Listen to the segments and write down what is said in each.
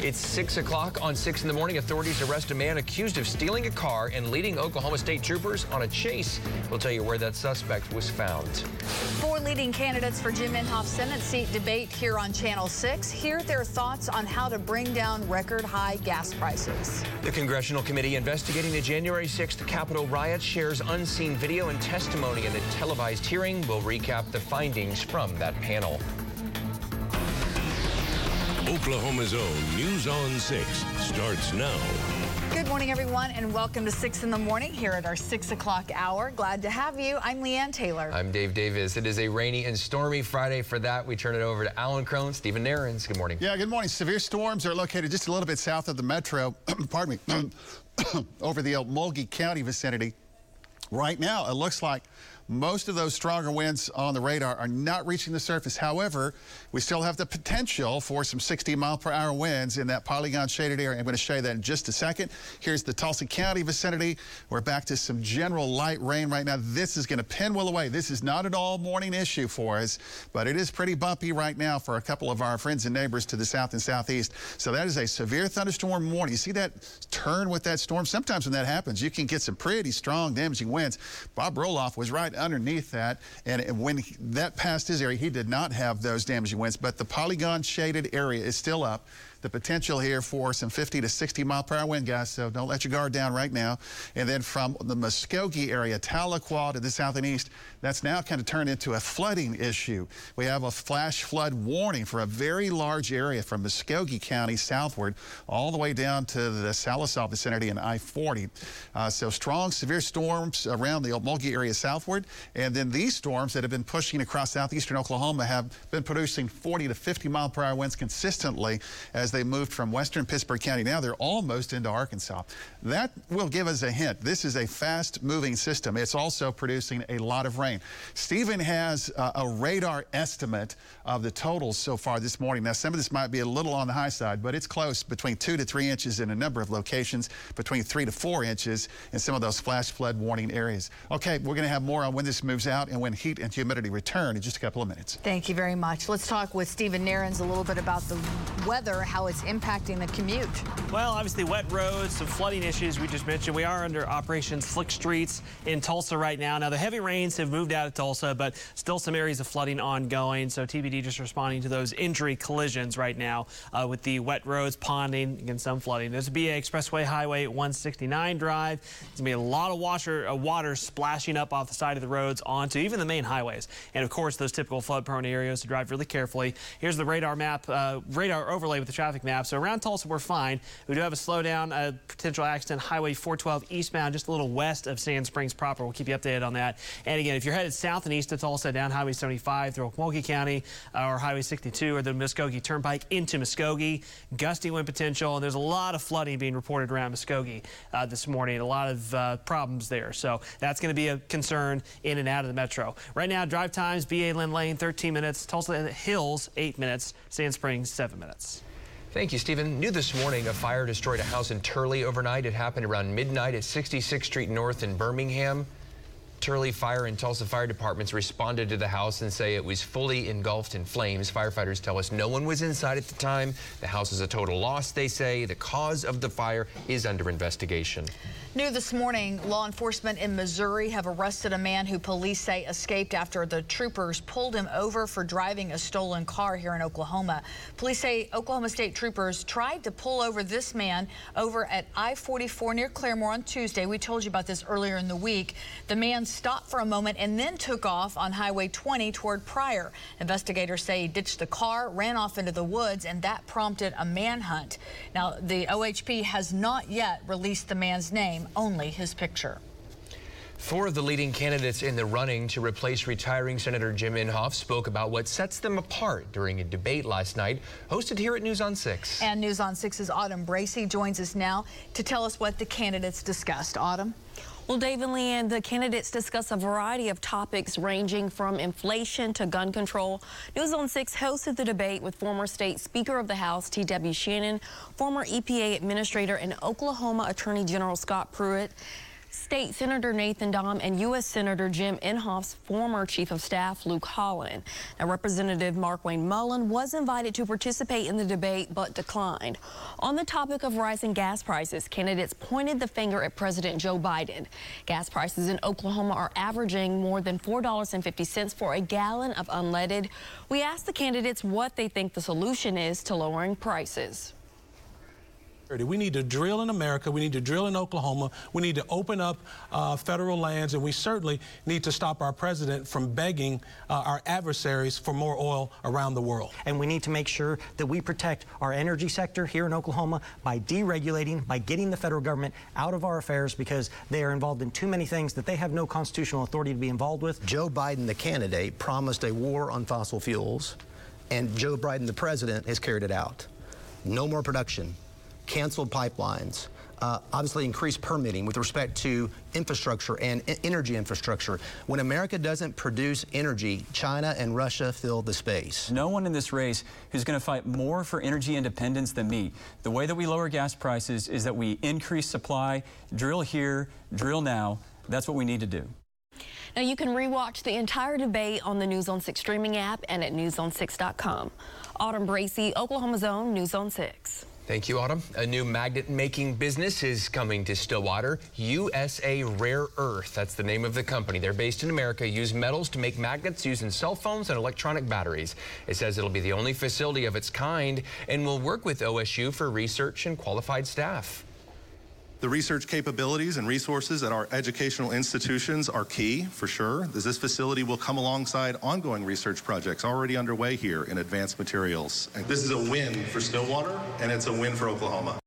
It's 6 o'clock on 6 in the morning. Authorities arrest a man accused of stealing a car and leading Oklahoma State troopers on a chase. We'll tell you where that suspect was found. Four leading candidates for Jim Inhofe's Senate seat debate here on Channel 6. Hear their thoughts on how to bring down record high gas prices. The Congressional Committee investigating the January 6th Capitol riot shares unseen video and testimony in a televised hearing. We'll recap the findings from that panel. Oklahoma's own News on 6 starts now. Good morning, everyone, and welcome to 6 in the morning here at our 6 o'clock hour. Glad to have you. I'm Leanne Taylor. I'm Dave Davis. It is a rainy and stormy Friday. For that, we turn it over to Alan Crone, Stephen Nehrenz. Good morning. Yeah, good morning. Severe storms are located just a little bit south of the metro, pardon me, over the Okmulgee County vicinity. Right now, it looks like most of those stronger winds on the radar are not reaching the surface. However, we still have the potential for some 60 mile per hour winds in that polygon shaded area. I'm going to show you that in just a second. Here's the Tulsa County vicinity. We're back to some general light rain right now. This is going to pinwheel away. This is not an all morning issue for us, but it is pretty bumpy right now for a couple of our friends and neighbors to the south and southeast. So that is a severe thunderstorm warning. You see that turn with that storm? Sometimes when that happens, you can get some pretty strong damaging winds. Bob Roloff was right underneath that. And when he, that passed his area, he did not have those damaging winds, but the polygon shaded area is still up the potential here for some 50 to 60 mile per hour wind gusts, so don't let your guard down right now. And then from the Muskogee area, Tahlequah to the south and east, that's now kind of turned into a flooding issue. We have a flash flood warning for a very large area from Muskogee County southward all the way down to the Sallisaw vicinity and I-40. Uh, so strong, severe storms around the Okmulgee area southward. And then these storms that have been pushing across southeastern Oklahoma have been producing 40 to 50 mile per hour winds consistently as as they moved from western Pittsburgh County. Now they're almost into Arkansas. That will give us a hint. This is a fast moving system. It's also producing a lot of rain. Stephen has uh, a radar estimate of the totals so far this morning. Now, some of this might be a little on the high side, but it's close between two to three inches in a number of locations, between three to four inches in some of those flash flood warning areas. Okay, we're going to have more on when this moves out and when heat and humidity return in just a couple of minutes. Thank you very much. Let's talk with Stephen Nehrenz a little bit about the weather, how it's impacting the commute. Well, obviously wet roads, some flooding issues we just mentioned. We are under Operation Slick Streets in Tulsa right now. Now, the heavy rains have moved out of Tulsa, but still some areas of flooding ongoing. So TPD just responding to those injury collisions right now uh, with the wet roads, ponding, and some flooding. There's a BA Expressway Highway 169 drive. There's going to be a lot of washer, uh, water splashing up off the side of the roads onto even the main highways. And of course, those typical flood prone areas to drive really carefully. Here's the radar map, uh, radar overlay with the traffic map. So around Tulsa, we're fine. We do have a slowdown, a potential accident, Highway 412 eastbound, just a little west of Sand Springs proper. We'll keep you updated on that. And again, if you're headed south and east of Tulsa, down Highway 75 through Okmulgee County uh, or Highway 62 or the Muskogee Turnpike into Muskogee, gusty wind potential, and there's a lot of flooding being reported around Muskogee uh, this morning. A lot of uh, problems there. So that's going to be a concern in and out of the metro. Right now, drive times, BA Lynn Lane, 13 minutes. Tulsa Hills, 8 minutes. Sand Springs, 7 minutes. Thank you, Stephen. New this morning, a fire destroyed a house in Turley overnight. It happened around midnight at 66th Street North in Birmingham. Turley Fire and Tulsa Fire Departments responded to the house and say it was fully engulfed in flames. Firefighters tell us no one was inside at the time. The house is a total loss, they say. The cause of the fire is under investigation. New this morning, law enforcement in Missouri have arrested a man who police say escaped after the troopers pulled him over for driving a stolen car here in Oklahoma. Police say Oklahoma State troopers tried to pull over this man over at I-44 near Claremore on Tuesday. We told you about this earlier in the week. The man stopped for a moment and then took off on Highway 20 toward Pryor. Investigators say he ditched the car, ran off into the woods, and that prompted a manhunt. Now, the OHP has not yet released the man's name, only his picture. Four of the leading candidates in the running to replace retiring Senator Jim Inhofe spoke about what sets them apart during a debate last night, hosted here at News on 6. And News on 6's Autumn Bracey joins us now to tell us what the candidates discussed. Autumn? Well, Dave and Leanne, the candidates discuss a variety of topics ranging from inflation to gun control. News on 6 hosted the debate with former state Speaker of the House T.W. Shannon, former EPA Administrator and Oklahoma Attorney General Scott Pruitt, State Senator Nathan Dahm and U.S. Senator Jim Inhofe's former Chief of Staff Luke Holland. Now, Representative Mark Wayne Mullin was invited to participate in the debate but declined. On the topic of rising gas prices, candidates pointed the finger at President Joe Biden. Gas prices in Oklahoma are averaging more than $4.50 for a gallon of unleaded. We asked the candidates what they think the solution is to lowering prices. We need to drill in America. We need to drill in Oklahoma. We need to open up uh, federal lands, and we certainly need to stop our president from begging uh, our adversaries for more oil around the world. And we need to make sure that we protect our energy sector here in Oklahoma by deregulating, by getting the federal government out of our affairs because they are involved in too many things that they have no constitutional authority to be involved with. Joe Biden, the candidate, promised a war on fossil fuels, and Joe Biden, the president, has carried it out. No more production canceled pipelines, uh, obviously increased permitting with respect to infrastructure and energy infrastructure. When America doesn't produce energy, China and Russia fill the space. No one in this race who's going to fight more for energy independence than me. The way that we lower gas prices is that we increase supply, drill here, drill now. That's what we need to do. Now you can rewatch the entire debate on the News on 6 streaming app and at newson6.com. Autumn Bracey, Oklahoma's own News on 6. Thank you, Autumn. A new magnet making business is coming to Stillwater. USA Rare Earth, that's the name of the company. They're based in America, use metals to make magnets used in cell phones and electronic batteries. It says it'll be the only facility of its kind and will work with OSU for research and qualified staff. The research capabilities and resources at our educational institutions are key, for sure, as this facility will come alongside ongoing research projects already underway here in advanced materials. And this is a win for Stillwater, and it's a win for Oklahoma.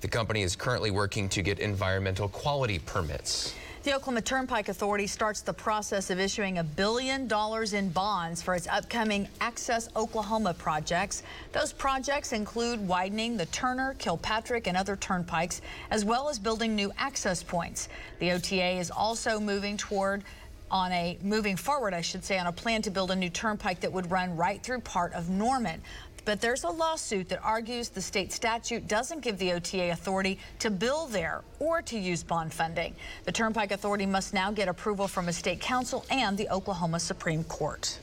The company is currently working to get environmental quality permits. The Oklahoma Turnpike Authority starts the process of issuing a billion dollars in bonds for its upcoming Access Oklahoma projects. Those projects include widening the Turner, Kilpatrick, and other turnpikes, as well as building new access points. The OTA is also moving toward on a moving forward, I should say, on a plan to build a new turnpike that would run right through part of Norman. But there's a lawsuit that argues the state statute doesn't give the OTA authority to build there or to use bond funding. The Turnpike Authority must now get approval from a state council and the Oklahoma Supreme Court.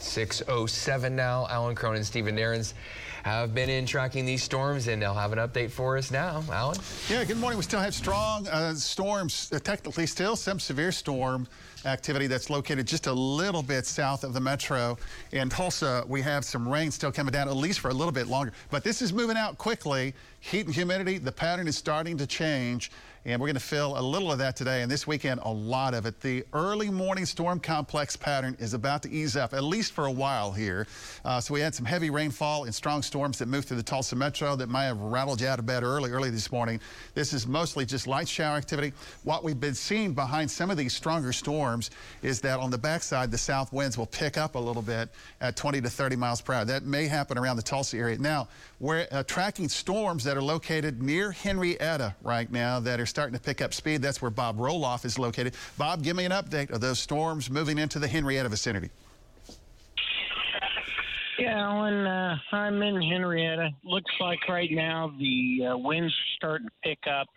607 now. Alan Crone, and Stephen Nehrenz have been in tracking these storms, and they'll have an update for us now. Alan? Yeah, good morning. We still have strong uh, storms, uh, technically still some severe storm activity that's located just a little bit south of the metro. In Tulsa, we have some rain still coming down, at least for a little bit longer. But this is moving out quickly. Heat and humidity, the pattern is starting to change. And we're going to fill a little of that today. And this weekend, a lot of it. The early morning storm complex pattern is about to ease up, at least for a while here. Uh, so we had some heavy rainfall and strong storms that moved through the Tulsa metro that might have rattled you out of bed early, early this morning. This is mostly just light shower activity. What we've been seeing behind some of these stronger storms is that on the backside, the south winds will pick up a little bit at 20 to 30 miles per hour. That may happen around the Tulsa area. Now, we're uh, tracking storms that are located near Henrietta right now that are starting to pick up speed. That's where Bob Roloff is located. Bob, give me an update of those storms moving into the Henrietta vicinity. Yeah, Alan, uh, I'm in Henrietta. Looks like right now the uh, winds are starting to pick up.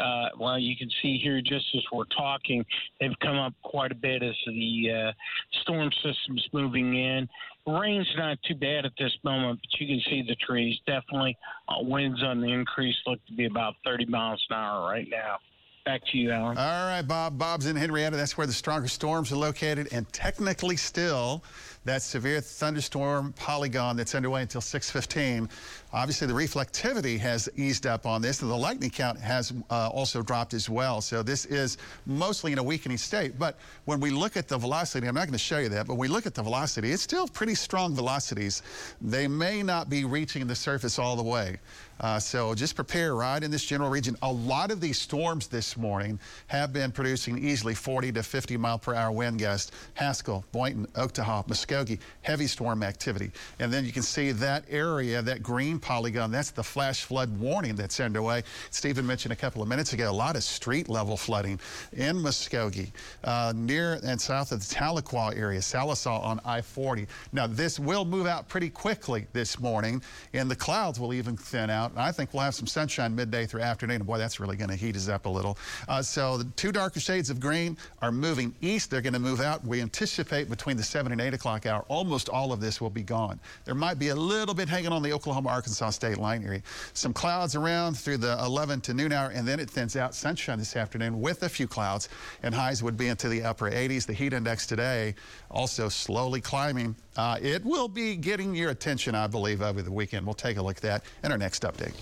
Uh, well, you can see here just as we're talking, they've come up quite a bit as the uh, storm system's moving in. Rain's not too bad at this moment, but you can see the trees. Definitely uh, winds on the increase look to be about 30 miles an hour right now. Back to you, Alan. All right, Bob. Bob's in Henrietta. That's where the stronger storms are located, and technically still that severe thunderstorm polygon that's underway until 615. Obviously, the reflectivity has eased up on this, and the lightning count has uh, also dropped as well. So this is mostly in a weakening state. But when we look at the velocity, I'm not going to show you that, but when we look at the velocity, it's still pretty strong velocities. They may not be reaching the surface all the way. Uh, so just prepare right in this general region. A lot of these storms this morning have been producing easily 40 to 50 mile per hour wind gusts. Haskell, Boynton, Oktaha, Muskogee, heavy storm activity. And then you can see that area, that green polygon, that's the flash flood warning that's underway. Stephen mentioned a couple of minutes ago, a lot of street level flooding in Muskogee, uh, near and south of the Tahlequah area, Sallisaw on I-40. Now this will move out pretty quickly this morning and the clouds will even thin out. And I think we'll have some sunshine midday through afternoon. Boy, that's really going to heat us up a little. Uh, so the two darker shades of green are moving east. They're going to move out. We anticipate between the 7 and 8 o'clock hour, almost all of this will be gone. There might be a little bit hanging on the Oklahoma-Arkansas state line area. Some clouds around through the 11 to noon hour, and then it thins out. Sunshine this afternoon with a few clouds, and highs would be into the upper 80s. The heat index today also slowly climbing. Uh, it will be getting your attention, I believe, over the weekend. We'll take a look at that in our next update.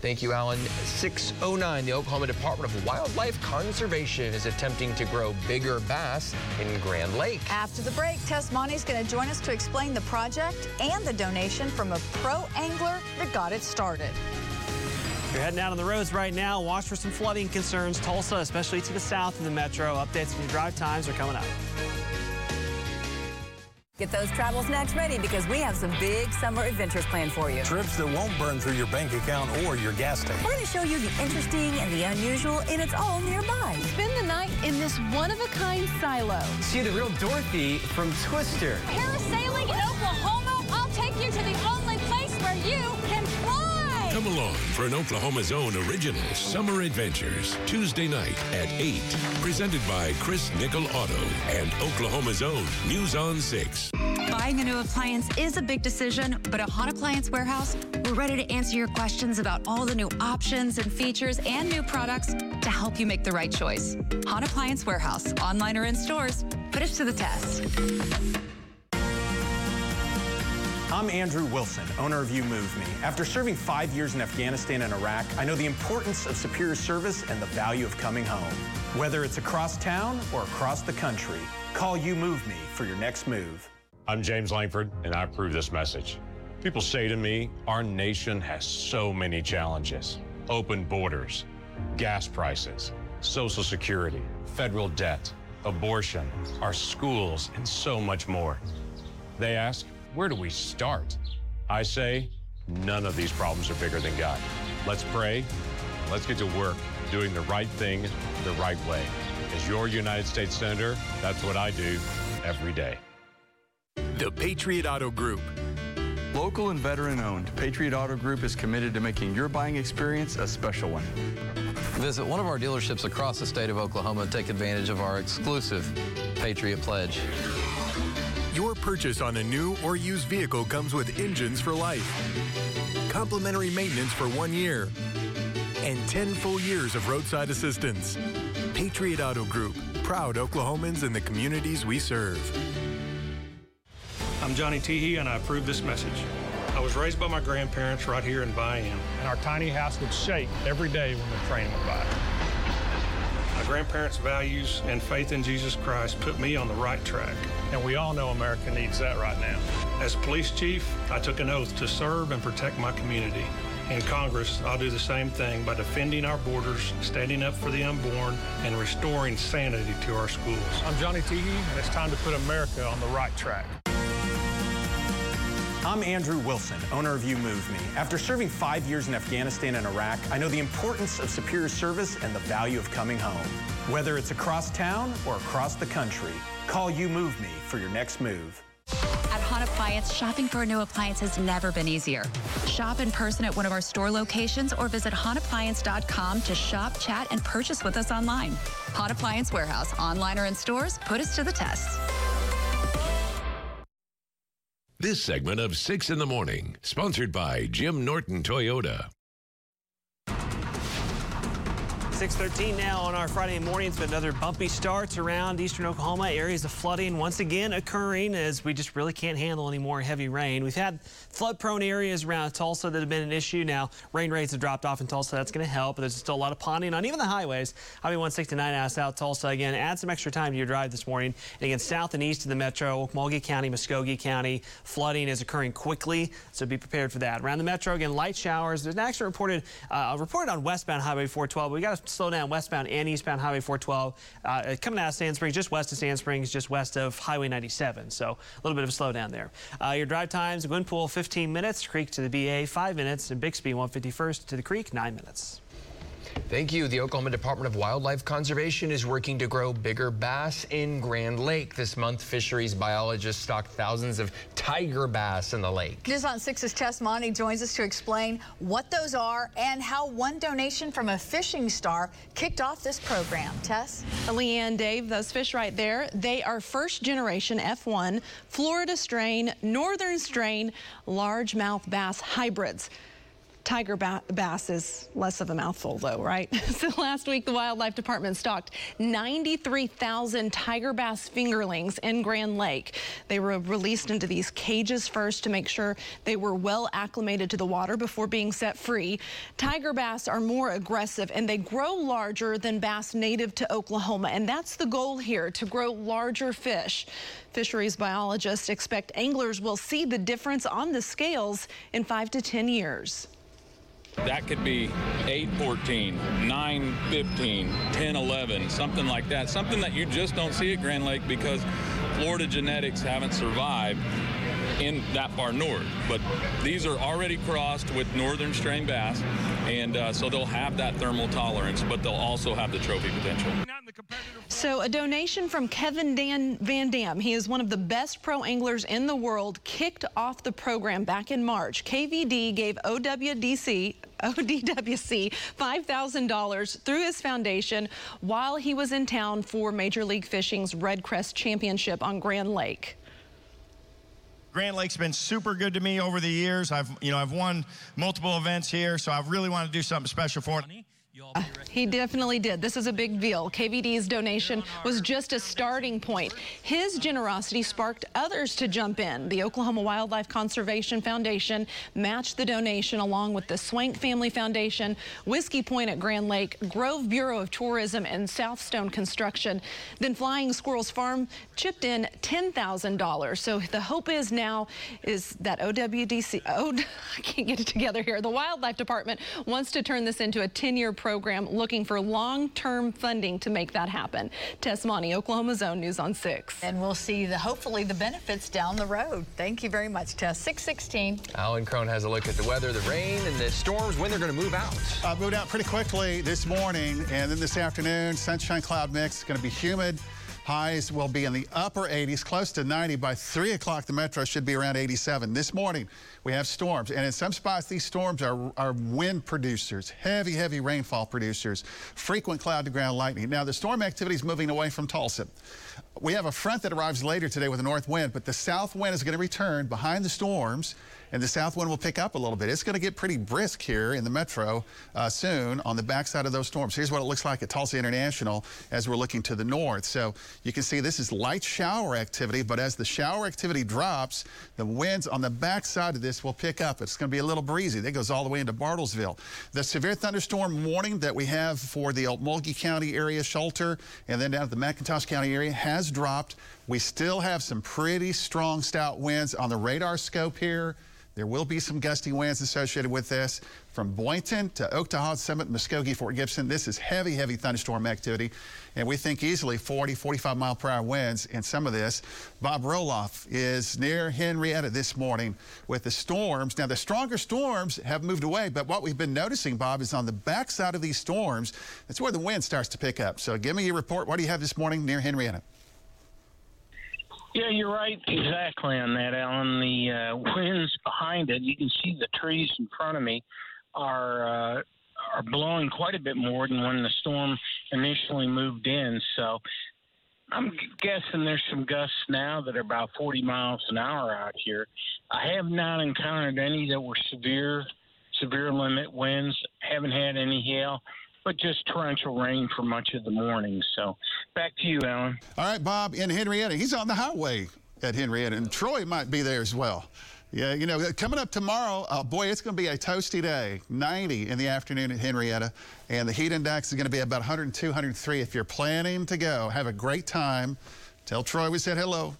Thank you, Alan. 609, the Oklahoma Department of Wildlife Conservation is attempting to grow bigger bass in Grand Lake. After the break, Tess is going to join us to explain the project and the donation from a pro angler that got it started. You're heading out on the roads right now. Watch for some flooding concerns. Tulsa, especially to the south of the metro. Updates from your drive times are coming up. Get those travels next ready because we have some big summer adventures planned for you. Trips that won't burn through your bank account or your gas tank. We're going to show you the interesting and the unusual, and it's all nearby. Spend the night in this one-of-a-kind silo. See the real Dorothy from Twister. Parasailing in Oklahoma, I'll take you to the Come along for an Oklahoma's own original Summer Adventures, Tuesday night at 8. Presented by Chris Nikel Auto and Oklahoma's own News on 6. Buying a new appliance is a big decision, but at Hot Appliance Warehouse, we're ready to answer your questions about all the new options and features and new products to help you make the right choice. Hot Appliance Warehouse, online or in stores, put us to the test. I'm Andrew Wilson, owner of You Move Me. After serving five years in Afghanistan and Iraq, I know the importance of superior service and the value of coming home. Whether it's across town or across the country, call You Move Me for your next move. I'm James Lankford, and I approve this message. People say to me, our nation has so many challenges open borders, gas prices, Social Security, federal debt, abortion, our schools, and so much more. They ask, where do we start? I say, none of these problems are bigger than God. Let's pray. Let's get to work doing the right thing the right way. As your United States Senator, that's what I do every day. The Patriot Auto Group. Local and veteran owned, Patriot Auto Group is committed to making your buying experience a special one. Visit one of our dealerships across the state of Oklahoma and take advantage of our exclusive Patriot Pledge. Your purchase on a new or used vehicle comes with engines for life, complimentary maintenance for one year, and 10 full years of roadside assistance. Patriot Auto Group, proud Oklahomans and the communities we serve. I'm Johnny Teehee, and I approve this message. I was raised by my grandparents right here in Bayham, and our tiny house would shake every day when the train went by. My grandparents' values and faith in Jesus Christ put me on the right track, and we all know America needs that right now. As police chief, I took an oath to serve and protect my community. In Congress, I'll do the same thing by defending our borders, standing up for the unborn, and restoring sanity to our schools. I'm Johnny Teehee, and it's time to put America on the right track. I'm Andrew Wilson, owner of You Move Me. After serving five years in Afghanistan and Iraq, I know the importance of superior service and the value of coming home. Whether it's across town or across the country, call You Move Me for your next move. At Hot Appliance, shopping for a new appliance has never been easier. Shop in person at one of our store locations or visit hotappliance.com to shop, chat, and purchase with us online. Hot Appliance Warehouse, online or in stores, put us to the test. This segment of 6 in the Morning, sponsored by Jim Norton Toyota. 613 now on our Friday morning. It's been another bumpy start around eastern Oklahoma. Areas of flooding once again occurring as we just really can't handle any more heavy rain. We've had flood prone areas around Tulsa that have been an issue. Now, rain rates have dropped off in Tulsa. That's going to help, but there's still a lot of ponding on even the highways. Highway 169 out South Tulsa. Again, add some extra time to your drive this morning. And again, south and east of the metro, Okmulgee County, Muskogee County, flooding is occurring quickly, so be prepared for that. Around the metro, again, light showers. There's an accident reported, uh, reported on westbound Highway 412. We got to slow down westbound and eastbound Highway 412. Uh, coming out of Sand Springs, just west of Sand Springs, just west of Highway 97. So a little bit of a slowdown there. Uh, your drive times, Glenpool 15 minutes, Creek to the BA 5 minutes, and Bixby 151st to the Creek 9 minutes. Thank you. The Oklahoma Department of Wildlife Conservation is working to grow bigger bass in Grand Lake. This month, fisheries biologists stocked thousands of tiger bass in the lake. News on 6's Tess Maune joins us to explain what those are and how one donation from a fishing star kicked off this program. Tess? Leanne, Dave, those fish right there, they are first generation F1, Florida strain, northern strain, largemouth bass hybrids. Tiger ba bass is less of a mouthful, though, right? so last week, the Wildlife Department stocked 93,000 tiger bass fingerlings in Grand Lake. They were released into these cages first to make sure they were well acclimated to the water before being set free. Tiger bass are more aggressive and they grow larger than bass native to Oklahoma. And that's the goal here, to grow larger fish. Fisheries biologists expect anglers will see the difference on the scales in five to 10 years. That could be 814, 915, 1011, something like that. Something that you just don't see at Grand Lake because Florida genetics haven't survived in that far north. But these are already crossed with northern strain bass, and uh, so they'll have that thermal tolerance, but they'll also have the trophy potential. So a donation from Kevin Dan Van Dam. He is one of the best pro anglers in the world. Kicked off the program back in March. KVD gave OWDC ODWC $5,000 through his foundation while he was in town for Major League Fishing's Red Crest Championship on Grand Lake. Grand Lake's been super good to me over the years. I've, you know, I've won multiple events here, so I really want to do something special for it. Uh, he definitely did. This is a big deal. KVD's donation was just a starting point. His generosity sparked others to jump in. The Oklahoma Wildlife Conservation Foundation matched the donation along with the Swank Family Foundation, Whiskey Point at Grand Lake, Grove Bureau of Tourism, and Southstone Construction. Then Flying Squirrels Farm chipped in $10,000. So the hope is now is that OWDC, oh, I can't get it together here. The Wildlife Department wants to turn this into a 10-year program looking for long-term funding to make that happen. Tess Maune, Oklahoma's Own News on 6. And we'll see the hopefully the benefits down the road. Thank you very much, Tess. 616. Alan Crone has a look at the weather, the rain, and the storms, when they're going to move out. Uh, moved out pretty quickly this morning, and then this afternoon, sunshine cloud mix. It's going to be humid. Highs will be in the upper 80s, close to 90. By 3 o'clock, the metro should be around 87. This morning, we have storms. And in some spots, these storms are, are wind producers, heavy, heavy rainfall producers, frequent cloud to ground lightning. Now, the storm activity is moving away from Tulsa. We have a front that arrives later today with a north wind, but the south wind is going to return behind the storms and the south wind will pick up a little bit. It's going to get pretty brisk here in the metro uh, soon on the backside of those storms. Here's what it looks like at Tulsa International as we're looking to the north. So you can see this is light shower activity, but as the shower activity drops, the winds on the backside of this will pick up. It's going to be a little breezy. That goes all the way into Bartlesville. The severe thunderstorm warning that we have for the Okmulgee County area shelter and then down at the McIntosh County area has dropped. We still have some pretty strong stout winds on the radar scope here. There will be some gusty winds associated with this. From Boynton to Oktaha Summit, Muskogee, Fort Gibson, this is heavy, heavy thunderstorm activity. And we think easily 40, 45 mile per hour winds in some of this. Bob Roloff is near Henrietta this morning with the storms. Now, the stronger storms have moved away, but what we've been noticing, Bob, is on the backside of these storms, that's where the wind starts to pick up. So give me your report. What do you have this morning near Henrietta? Yeah, you're right exactly on that, Alan. The uh, winds behind it, you can see the trees in front of me are uh, are blowing quite a bit more than when the storm initially moved in. So I'm guessing there's some gusts now that are about 40 miles an hour out here. I have not encountered any that were severe, severe limit winds. Haven't had any hail but just torrential rain for much of the morning. So back to you, Alan. All right, Bob in Henrietta. He's on the highway at Henrietta, and Troy might be there as well. Yeah, you know, coming up tomorrow, uh, boy, it's going to be a toasty day. 90 in the afternoon at Henrietta, and the heat index is going to be about 102, 103. If you're planning to go, have a great time. Tell Troy we said hello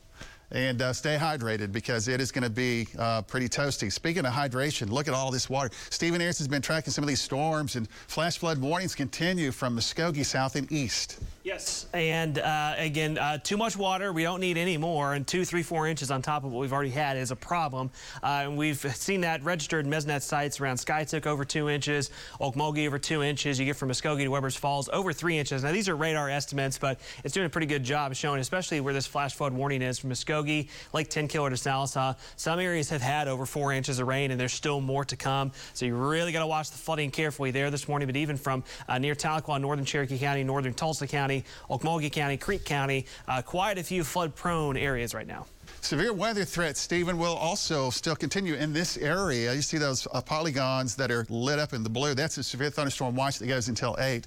and uh, stay hydrated because it is going to be uh, pretty toasty. Speaking of hydration, look at all this water. Stephen Ayers has been tracking some of these storms, and flash flood warnings continue from Muskogee south and east. Yes, and uh, again, uh, too much water. We don't need any more, and two, three, four inches on top of what we've already had is a problem. Uh, and we've seen that registered Mesonet sites around Skiatook over two inches, Okmulgee over two inches. You get from Muskogee to Webbers Falls over three inches. Now these are radar estimates, but it's doing a pretty good job showing, especially where this flash flood warning is from Muskogee, Lake Tenkiller to Sallisaw. Some areas have had over four inches of rain, and there's still more to come. So you really got to watch the flooding carefully there this morning. But even from uh, near Tahlequah, northern Cherokee County, northern Tulsa County. Okmulgee County, Creek County, uh, quite a few flood-prone areas right now. Severe weather threats, Stephen, will also still continue in this area. You see those uh, polygons that are lit up in the blue. That's a severe thunderstorm watch that goes until 8.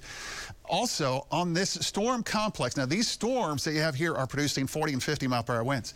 Also, on this storm complex, now these storms that you have here are producing 40 and 50 mile per hour winds.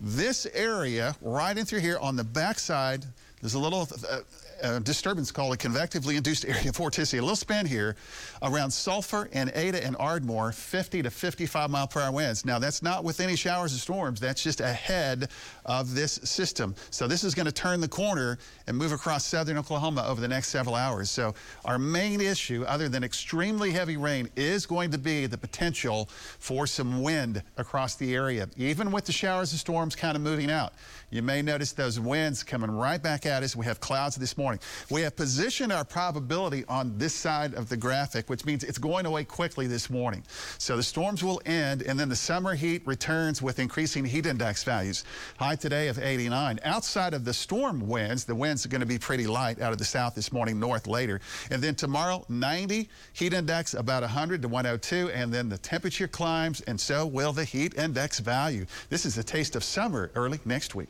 This area, right in through here on the backside, there's a little uh, uh, disturbance called a convectively induced area vorticity. A little span here around Sulphur and Ada and Ardmore, 50 to 55 mile per hour winds. Now, that's not with any showers or storms. That's just ahead of this system. So this is going to turn the corner and move across southern Oklahoma over the next several hours. So our main issue, other than extremely heavy rain, is going to be the potential for some wind across the area, even with the showers and storms kind of moving out. You may notice those winds coming right back at us. We have clouds this morning. We have positioned our probability on this side of the graphic, which means it's going away quickly this morning. So the storms will end, and then the summer heat returns with increasing heat index values. High today of 89. Outside of the storm winds, the winds are going to be pretty light out of the south this morning, north later. And then tomorrow, 90, heat index about 100 to 102, and then the temperature climbs, and so will the heat index value. This is a taste of summer early next week.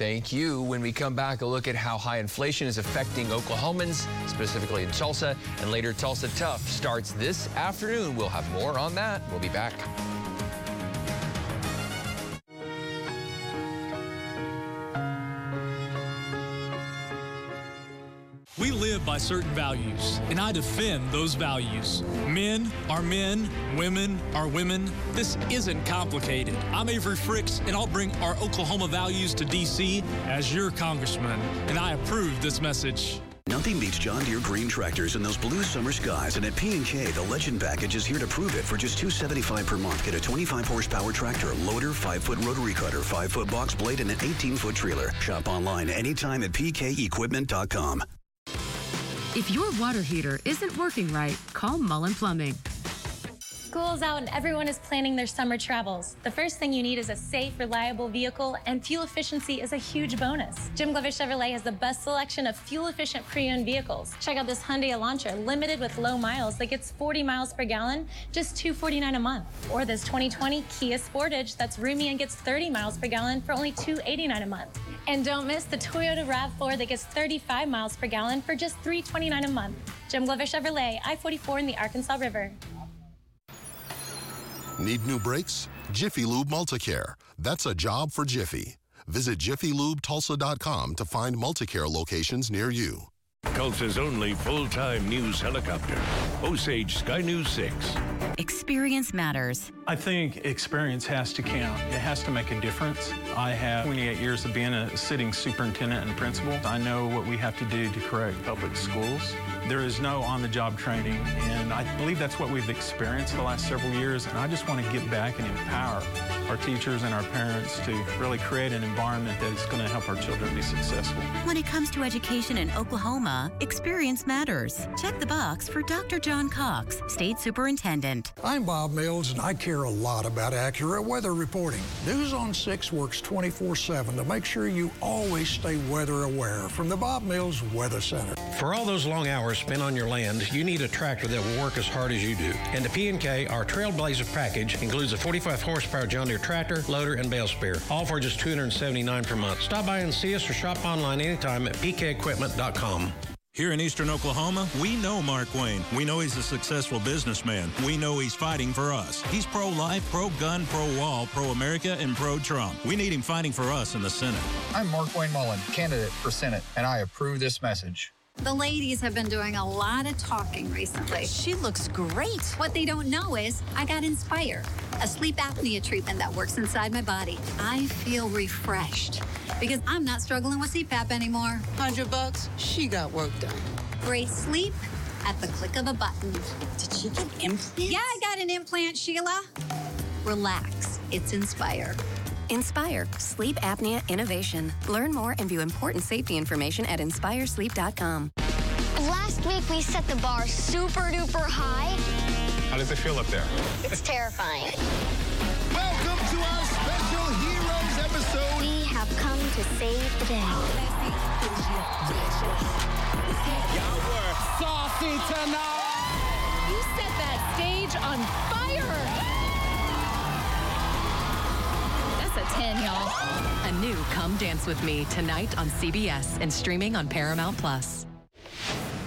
Thank you. When we come back, a look at how high inflation is affecting Oklahomans, specifically in Tulsa. And later, Tulsa Tough starts this afternoon. We'll have more on that. We'll be back. Live by certain values, and I defend those values. Men are men, women are women. This isn't complicated. I'm Avery Frix, and I'll bring our Oklahoma values to D.C. as your congressman, and I approve this message. Nothing beats John Deere green tractors in those blue summer skies, and at P&K, the Legend Package is here to prove it for just 275 per month. Get a 25 horsepower tractor, loader, 5-foot rotary cutter, 5-foot box blade, and an 18-foot trailer. Shop online anytime at pkequipment.com. If your water heater isn't working right, call Mullin Plumbing. School's out and everyone is planning their summer travels. The first thing you need is a safe, reliable vehicle, and fuel efficiency is a huge bonus. Jim Glover Chevrolet has the best selection of fuel-efficient pre-owned vehicles. Check out this Hyundai Elantra, limited with low miles that gets 40 miles per gallon, just 249 a month. Or this 2020 Kia Sportage that's roomy and gets 30 miles per gallon for only 289 a month. And don't miss the Toyota RAV4 that gets 35 miles per gallon for just 329 a month. Jim Glover Chevrolet, I-44 in the Arkansas River. Need new brakes? Jiffy Lube Multicare. That's a job for Jiffy. Visit jiffylubetulsa.com to find Multicare locations near you. Tulsa's only full-time news helicopter. Osage Sky News 6. Experience matters. I think experience has to count. It has to make a difference. I have 28 years of being a sitting superintendent and principal. I know what we have to do to correct public schools. There is no on-the-job training, and I believe that's what we've experienced the last several years, and I just want to get back and empower our teachers and our parents to really create an environment that is going to help our children be successful. When it comes to education in Oklahoma, experience matters. Check the box for Dr. John Cox, State Superintendent. I'm Bob Mills, and I care a lot about accurate weather reporting. News on 6 works 24 7 to make sure you always stay weather aware from the Bob Mills Weather Center. For all those long hours spent on your land, you need a tractor that will work as hard as you do. And the P&K, our Trailblazer package includes a 45 horsepower John Deere tractor, loader, and bale spear, all for just $279 per month. Stop by and see us or shop online anytime at pkequipment.com. Here in eastern Oklahoma, we know Mark Wayne. We know he's a successful businessman. We know he's fighting for us. He's pro life, pro gun, pro wall, pro America, and pro Trump. We need him fighting for us in the Senate. I'm Mark Wayne Mullin, candidate for Senate, and I approve this message. The ladies have been doing a lot of talking recently. She looks great. What they don't know is I got Inspire, a sleep apnea treatment that works inside my body. I feel refreshed because I'm not struggling with CPAP anymore. 100 bucks, she got work done. Great sleep, at the click of a button. Did she get implants? Yeah, I got an implant, Sheila. Relax. It's Inspire. Inspire Sleep Apnea Innovation. Learn more and view important safety information at inspiresleep.com. Last week we set the bar super duper high. How does it feel up there? It's terrifying. Welcome to our special heroes episode. We have come to save the day. Y'all were saucy tonight. You set that stage on fire. That's a 10, y'all. A new Come Dance With Me tonight on CBS and streaming on Paramount Plus.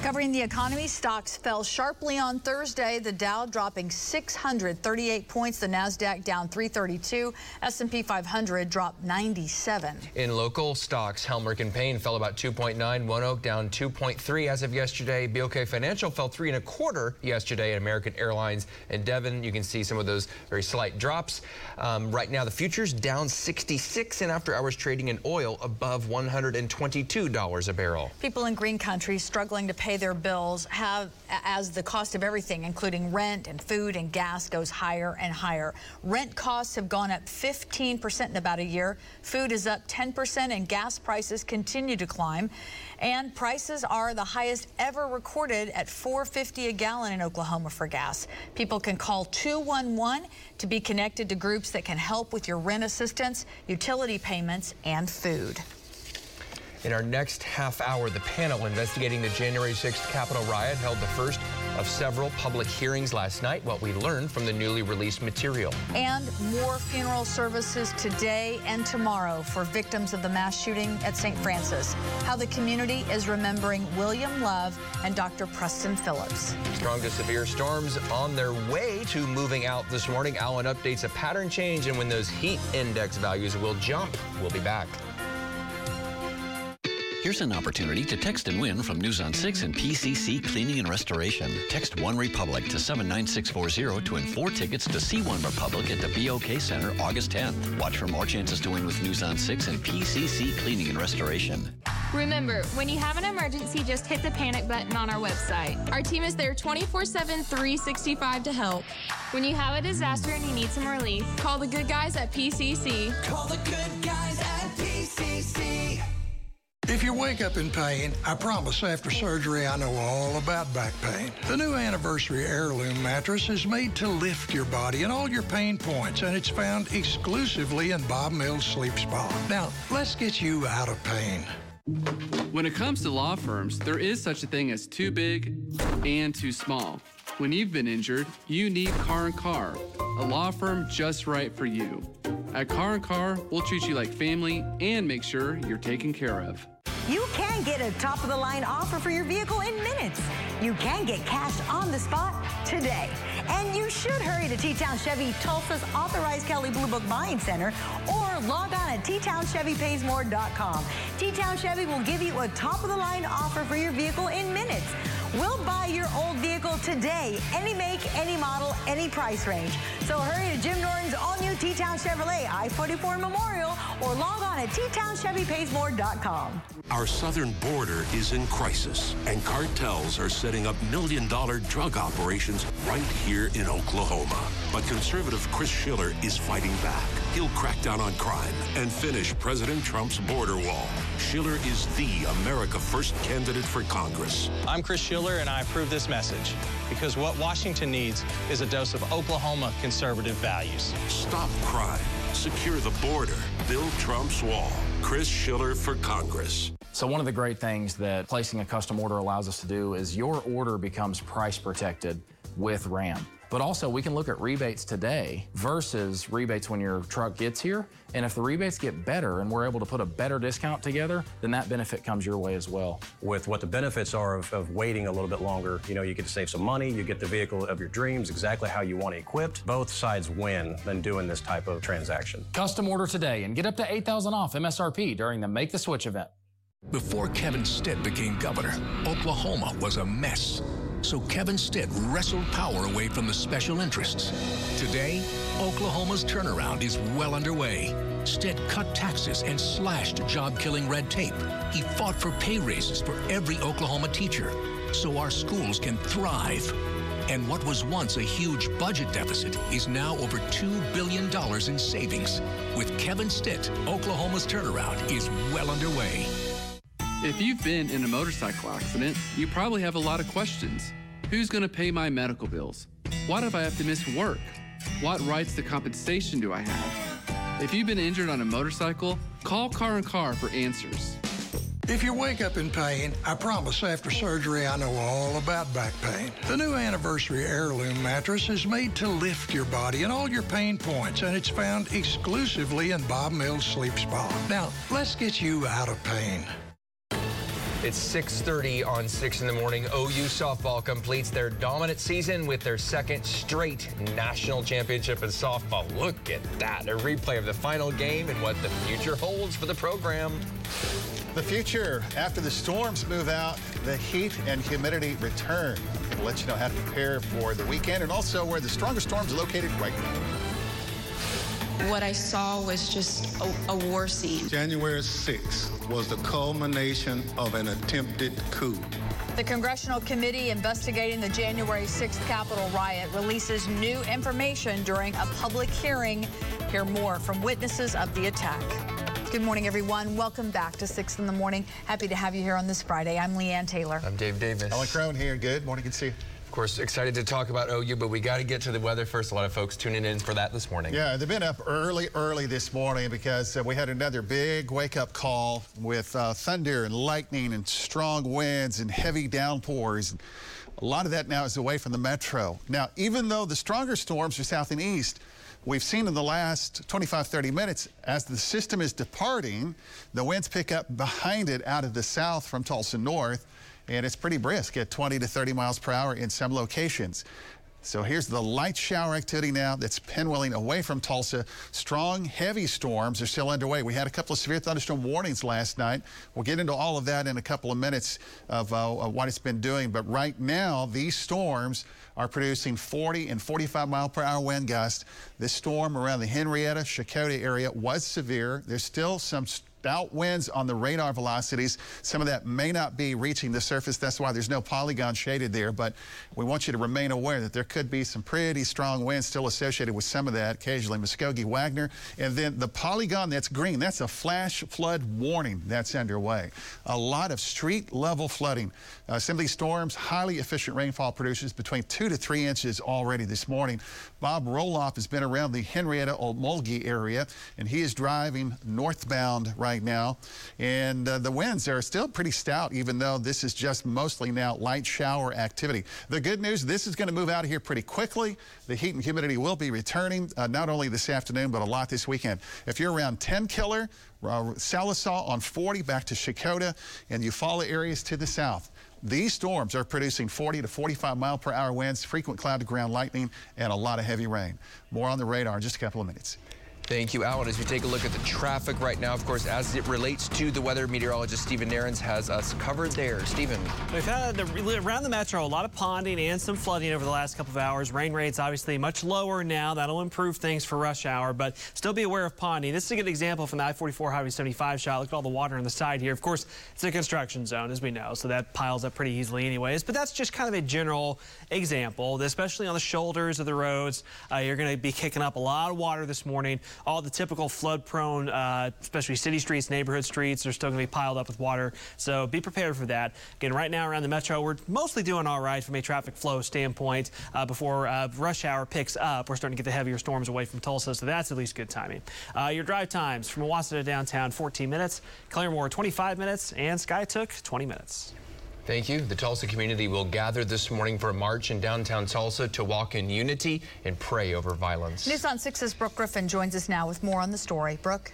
Covering the economy, stocks fell sharply on Thursday. The Dow dropping 638 points, the Nasdaq down 332, S&P 500 dropped 97. In local stocks, Helmerich and Payne fell about 2.9, ONEOK down 2.3 as of yesterday. BOK Financial fell three and a quarter yesterday at American Airlines and Devon. You can see some of those very slight drops. Um, right now, the futures down 66 and after hours trading in oil above $122 a barrel. People in green countries struggling to pay their bills have as the cost of everything, including rent and food and gas, goes higher and higher. Rent costs have gone up 15% in about a year. Food is up 10% and gas prices continue to climb. And prices are the highest ever recorded at 4.50 a gallon in Oklahoma for gas. People can call 211 to be connected to groups that can help with your rent assistance, utility payments, and food. In our next half hour, the panel investigating the January 6th Capitol riot held the first of several public hearings last night, what we learned from the newly released material. And more funeral services today and tomorrow for victims of the mass shooting at St. Francis. How the community is remembering William Love and Dr. Preston Phillips. Strong to severe storms on their way to moving out this morning. Alan updates a pattern change and when those heat index values will jump. We'll be back. Here's an opportunity to text and win from News on 6 and PCC Cleaning and Restoration. Text One Republic to 79640 to win four tickets to see One Republic at the BOK Center August 10th. Watch for more chances to win with News on 6 and PCC Cleaning and Restoration. Remember, when you have an emergency, just hit the panic button on our website. Our team is there 24 7, 365 to help. When you have a disaster and you need some relief, call the good guys at PCC. Call the good guys at PCC. If you wake up in pain, I promise after surgery I know all about back pain. The new Anniversary Heirloom mattress is made to lift your body and all your pain points, and it's found exclusively in Bob Mills Sleep Spa. Now, let's get you out of pain. When it comes to law firms, there is such a thing as too big and too small. When you've been injured, you need Carr and Carr, a law firm just right for you. At Carr and Carr, we'll treat you like family and make sure you're taken care of. You can get a top of the line offer for your vehicle in minutes. You can get cash on the spot today. And you should hurry to T-Town Chevy Tulsa's authorized Kelley Blue Book Buying Center or log on at T-TownChevyPaysMore.com. T-Town Chevy will give you a top of the line offer for your vehicle in minutes. We'll buy your old vehicle today, any make, any model, any price range. So hurry to Jim Norton's all-new T-Town Chevrolet I-44 Memorial or log on at T-TownChevyPaysMore.com. Our southern border is in crisis, and cartels are setting up million dollar drug operations right here in Oklahoma. But conservative Chris Schiller is fighting back. He'll crack down on crime and finish President Trump's border wall. Schiller is the America First candidate for Congress. I'm Chris Schiller, and I approve this message because what Washington needs is a dose of Oklahoma conservative values. Stop crime, secure the border, build Trump's wall. Chris Schiller for Congress. So one of the great things that placing a custom order allows us to do is your order becomes price protected with RAM. But also we can look at rebates today versus rebates when your truck gets here. And if the rebates get better and we're able to put a better discount together, then that benefit comes your way as well. With what the benefits are of, of waiting a little bit longer, you know, you get to save some money, you get the vehicle of your dreams exactly how you want it equipped. Both sides win than doing this type of transaction. Custom order today and get up to 8000 off MSRP during the Make the Switch event. Before Kevin Stitt became governor, Oklahoma was a mess. So Kevin Stitt wrestled power away from the special interests. Today, Oklahoma's turnaround is well underway. Stitt cut taxes and slashed job killing red tape. He fought for pay raises for every Oklahoma teacher. so our schools can thrive. And what was once a huge budget deficit is now over $2 billion in savings. With Kevin Stitt, Oklahoma's turnaround is well underway. If you've been in a motorcycle accident, you probably have a lot of questions. Who's going to pay my medical bills? What if I have to miss work? What rights to compensation do I have? If you've been injured on a motorcycle, call Carr and Carr for answers. If you wake up in pain, I promise after surgery I know all about back pain. The new Anniversary Heirloom mattress is made to lift your body and all your pain points, and it's found exclusively in Bob Mills Sleep Spa. Now, let's get you out of pain. It's 6.30 on 6 in the morning. OU softball completes their dominant season with their second straight national championship in softball. Look at that. A replay of the final game and what the future holds for the program. The future, after the storms move out, the heat and humidity return. We'll let you know how to prepare for the weekend and also where the strongest storms are located right now. What I saw was just a, a war scene. January 6th was the culmination of an attempted coup. The Congressional Committee investigating the January 6th Capitol riot releases new information during a public hearing. Hear more from witnesses of the attack. Good morning, everyone. Welcome back to 6 in the morning. Happy to have you here on this Friday. I'm Leanne Taylor. I'm Dave Davis. Alan Crone here. Good morning. Good to see you. Of course, excited to talk about OU, but we got to get to the weather first. A lot of folks tuning in for that this morning. Yeah, they've been up early, early this morning because uh, we had another big wake-up call with uh, thunder and lightning and strong winds and heavy downpours. A lot of that now is away from the metro. Now, even though the stronger storms are south and east, we've seen in the last 25, 30 minutes, as the system is departing, the winds pick up behind it out of the south from Tulsa north and it's pretty brisk at 20 to 30 miles per hour in some locations. So here's the light shower activity now that's pinwheeling away from Tulsa. Strong, heavy storms are still underway. We had a couple of severe thunderstorm warnings last night. We'll get into all of that in a couple of minutes of, uh, what it's been doing. But right now, these storms are producing 40 and 45 mile per hour wind gusts. This storm around the Henryetta, Checotah area was severe. There's still some stout winds on the radar velocities. Some of that may not be reaching the surface. That's why there's no polygon shaded there. But we want you to remain aware that there could be some pretty strong winds still associated with some of that, occasionally Muskogee, Wagoner. And then the polygon that's green, that's a flash flood warning that's underway. A lot of street level flooding. Uh, some of these storms, highly efficient rainfall producers between two to three inches already this morning. Bob Roloff has been around the Henryetta Okmulgee area, and he is driving northbound right now. And uh, the winds are still pretty stout, even though this is just mostly now light shower activity. The good news, this is going to move out of here pretty quickly. The heat and humidity will be returning, uh, not only this afternoon, but a lot this weekend. If you're around Tenkiller, uh, Sallisaw on 40 back to Checotah and Eufaula areas to the south. These storms are producing 40 to 45 mile per hour winds, frequent cloud to ground lightning, and a lot of heavy rain. More on the radar in just a couple of minutes. Thank you, Alan. As we take a look at the traffic right now, of course, as it relates to the weather, meteorologist Stephen Nehrenz has us covered there. Stephen. We've had around the metro a lot of ponding and some flooding over the last couple of hours. Rain rates obviously much lower now. That'll improve things for rush hour, but still be aware of ponding. This is a good example from the I-44 Highway 75 shot. Look at all the water on the side here. Of course, it's a construction zone, as we know, so that piles up pretty easily anyways. But that's just kind of a general example, especially on the shoulders of the roads. Uh, you're going to be kicking up a lot of water this morning. All the typical flood prone, uh, especially city streets, neighborhood streets, are still going to be piled up with water. So be prepared for that. Again, right now around the metro, we're mostly doing all right from a traffic flow standpoint. Uh, before uh, rush hour picks up, we're starting to get the heavier storms away from Tulsa, so that's at least good timing. Uh, your drive times from to downtown, 14 minutes. Claremore, 25 minutes. And Skiatook, 20 minutes. Thank you. The Tulsa community will gather this morning for a march in downtown Tulsa to walk in unity and pray over violence. News on 6's Brooke Griffin joins us now with more on the story. Brooke.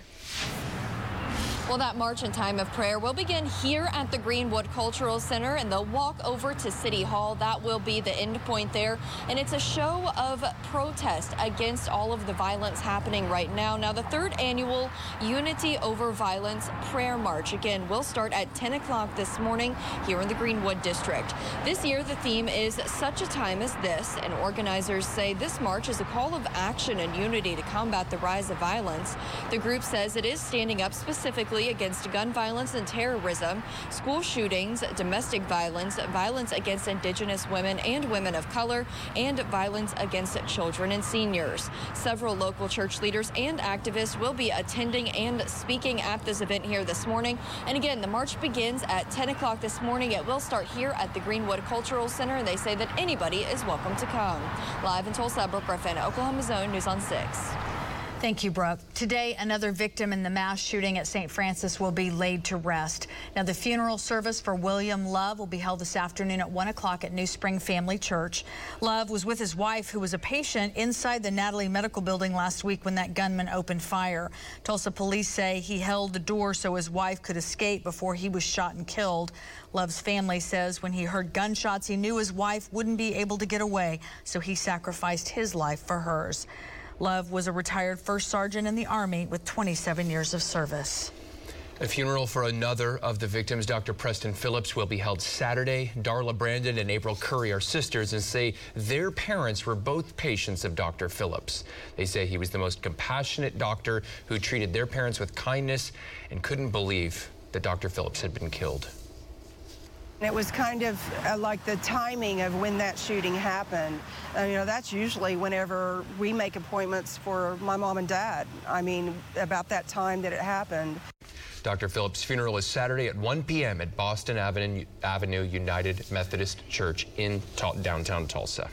Well, that march and time of prayer will begin here at the Greenwood Cultural Center and they'll walk over to City Hall. That will be the end point there. And it's a show of protest against all of the violence happening right now. Now, the third annual Unity Over Violence Prayer March, again, will start at 10 o'clock this morning here in the Greenwood District. This year, the theme is Such a Time as This, and organizers say this march is a call of action and unity to combat the rise of violence. The group says it is standing up specifically particularly against gun violence and terrorism, school shootings, domestic violence, violence against Indigenous women and women of color, and violence against children and seniors. Several local church leaders and activists will be attending and speaking at this event here this morning. And again, the march begins at 10 o'clock this morning. It will start here at the Greenwood Cultural Center, and they say that anybody is welcome to come. Live in Tulsa, Brooke Griffin, Oklahoma Zone News on 6. Thank you, Brooke. Today, another victim in the mass shooting at St. Francis will be laid to rest. Now, the funeral service for William Love will be held this afternoon at 1 o'clock at New Spring Family Church. Love was with his wife, who was a patient inside the Natalie Medical Building last week when that gunman opened fire. Tulsa police say he held the door so his wife could escape before he was shot and killed. Love's family says when he heard gunshots, he knew his wife wouldn't be able to get away, so he sacrificed his life for hers. Love was a retired first sergeant in the Army with 27 years of service. A funeral for another of the victims, Dr. Preston Phillips, will be held Saturday. Darla Brandon and April Curry are sisters and say their parents were both patients of Dr. Phillips. They say he was the most compassionate doctor who treated their parents with kindness and couldn't believe that Dr. Phillips had been killed. It was kind of uh, like the timing of when that shooting happened. Uh, you know, that's usually whenever we make appointments for my mom and dad. I mean, about that time that it happened. Dr. Phillips' funeral is Saturday at 1 p.m. at Boston Avenue, Avenue United Methodist Church in downtown Tulsa.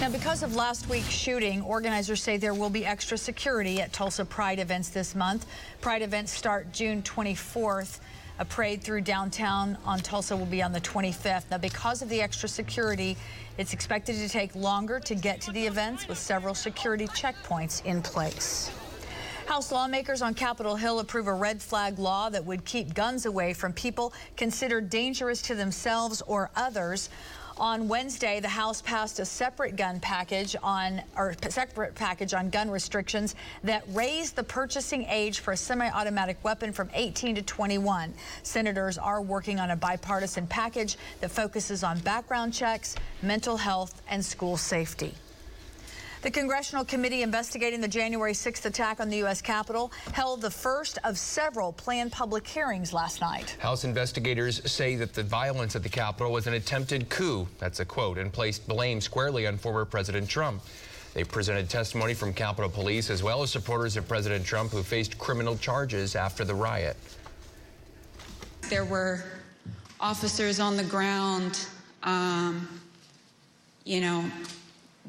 Now, because of last week's shooting, organizers say there will be extra security at Tulsa Pride events this month. Pride events start June 24th. A parade through downtown on Tulsa will be on the 25th. Now, because of the extra security, it's expected to take longer to get to the events with several security checkpoints in place. House lawmakers on Capitol Hill approve a red flag law that would keep guns away from people considered dangerous to themselves or others. On Wednesday, the House passed a separate gun package on or separate package on gun restrictions that raised the purchasing age for a semi-automatic weapon from 18 to 21. Senators are working on a bipartisan package that focuses on background checks, mental health, and school safety. The Congressional Committee investigating the January 6th attack on the U.S. Capitol held the first of several planned public hearings last night. House investigators say that the violence at the Capitol was an attempted coup, that's a quote, and placed blame squarely on former President Trump. They presented testimony from Capitol Police as well as supporters of President Trump who faced criminal charges after the riot. There were officers on the ground, um, you know,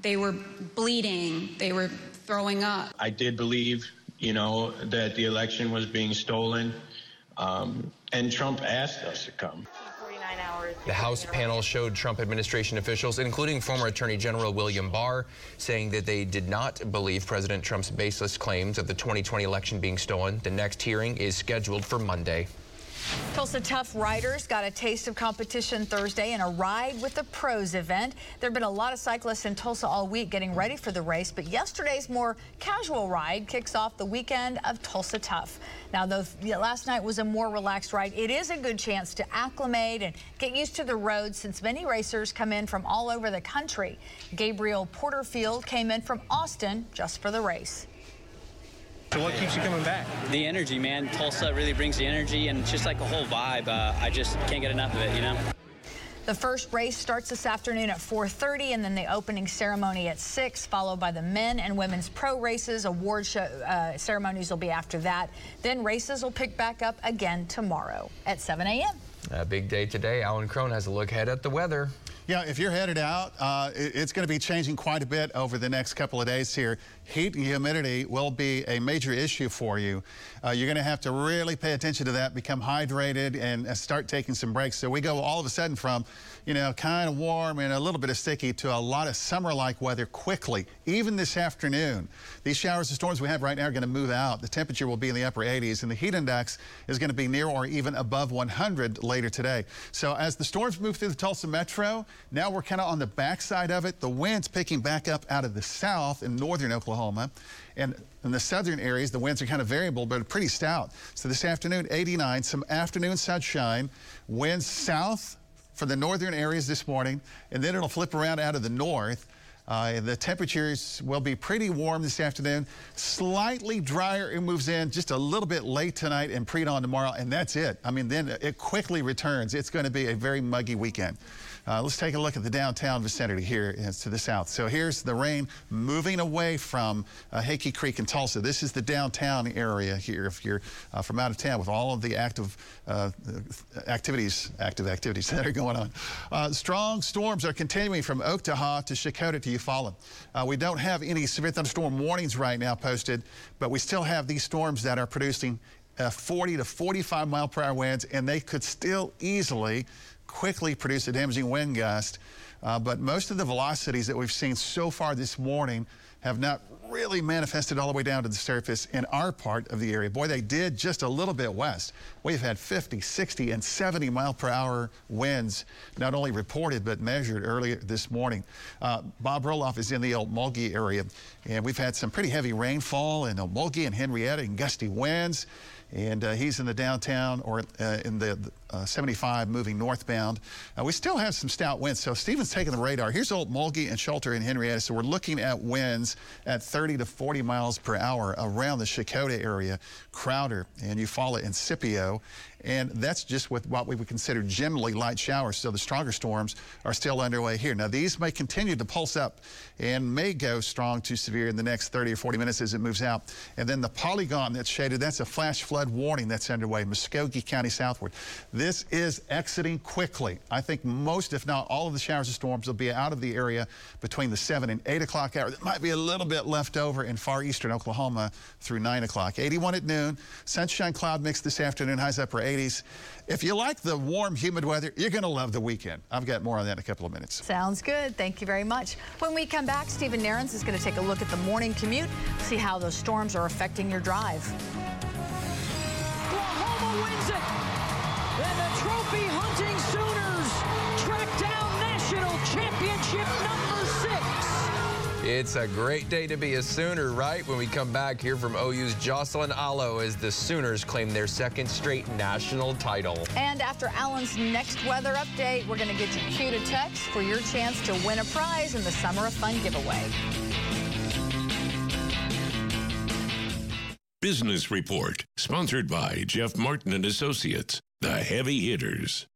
they were bleeding, they were throwing up. I did believe, you know, that the election was being stolen, um, and Trump asked us to come. The House panel showed Trump administration officials, including former Attorney General William Barr, saying that they did not believe President Trump's baseless claims of the 2020 election being stolen. The next hearing is scheduled for Monday. Tulsa Tough Riders got a taste of competition Thursday in a Ride with the Pros event. There have been a lot of cyclists in Tulsa all week getting ready for the race, but yesterday's more casual ride kicks off the weekend of Tulsa Tough. Now, though last night was a more relaxed ride, it is a good chance to acclimate and get used to the road since many racers come in from all over the country. Gabriel Porterfield came in from Austin just for the race. So what keeps you coming back? The energy, man. Tulsa really brings the energy, and it's just like a whole vibe. Uh, I just can't get enough of it, you know? The first race starts this afternoon at 4.30 and then the opening ceremony at 6, followed by the men and women's pro races. Award show, uh, ceremonies will be after that. Then races will pick back up again tomorrow at 7 a.m. A big day today. Alan Crone has a look ahead at the weather. Yeah, if you're headed out, uh, it's going to be changing quite a bit over the next couple of days here. Heat and humidity will be a major issue for you. Uh, you're going to have to really pay attention to that, become hydrated, and uh, start taking some breaks. So we go all of a sudden from, you know, kind of warm and a little bit of sticky to a lot of summer-like weather quickly, even this afternoon. These showers and storms we have right now are going to move out. The temperature will be in the upper 80s, and the heat index is going to be near or even above 100 later today. So as the storms move through the Tulsa metro, now we're kind of on the backside of it. The wind's picking back up out of the south in northern Oklahoma. And in the southern areas, the winds are kind of variable, but pretty stout. So this afternoon, 89, some afternoon sunshine. Winds south for the northern areas this morning, and then it'll flip around out of the north. Uh, the temperatures will be pretty warm this afternoon. Slightly drier. It moves in just a little bit late tonight and pre dawn tomorrow, and that's it. I mean, then it quickly returns. It's going to be a very muggy weekend. Uh, let's take a look at the downtown vicinity here to the south. So here's the rain moving away from uh, Haikey Creek and Tulsa. This is the downtown area here if you're uh, from out of town with all of the active uh, activities, active activities that are going on. Uh, strong storms are continuing from Oktaha to Checotah to Eufaula. Uh, we don't have any severe thunderstorm warnings right now posted, but we still have these storms that are producing uh, 40 to 45 mile per hour winds, and they could still easily quickly produce a damaging wind gust. Uh, but most of the velocities that we've seen so far this morning have not really manifested all the way down to the surface in our part of the area. Boy, they did just a little bit west. We've had 50, 60, and 70 mile per hour winds, not only reported but measured earlier this morning. Uh, Bob Roloff is in the Okmulgee area, and we've had some pretty heavy rainfall in Okmulgee and Henryetta and gusty winds and uh, he's in the downtown or uh, in the uh, 75 moving northbound. Uh, we still have some stout winds, so Stephen's taking the radar. Here's Okmulgee and Schulter in Henryetta, so we're looking at winds at 30 to 40 miles per hour around the Checotah area, Crowder and Eufaula and Scipio, and that's just with what we would consider generally light showers. So the stronger storms are still underway here. Now, these may continue to pulse up and may go strong to severe in the next 30 or 40 minutes as it moves out. And then the polygon that's shaded, that's a flash flood warning that's underway, Muskogee County southward. This is exiting quickly. I think most, if not all of the showers and storms will be out of the area between the 7 and 8 o'clock hour. There might be a little bit left over in far eastern Oklahoma through 9 o'clock. 81 at noon. Sunshine cloud mix this afternoon, highs upper 80s. If you like the warm, humid weather, you're going to love the weekend. I've got more on that in a couple of minutes. Sounds good. Thank you very much. When we come back, Stephen Nehrenz is going to take a look at the morning commute, see how those storms are affecting your drive. Oklahoma wins it. And the trophy hunting Sooners track down national championship number it's a great day to be a Sooner, right? When we come back here from OU's Jocelyn Alo as the Sooners claim their second straight national title. And after Alan's next weather update, we're going to get you cue to text for your chance to win a prize in the Summer of Fun giveaway. Business Report, sponsored by Jeff Martin and Associates, the heavy hitters.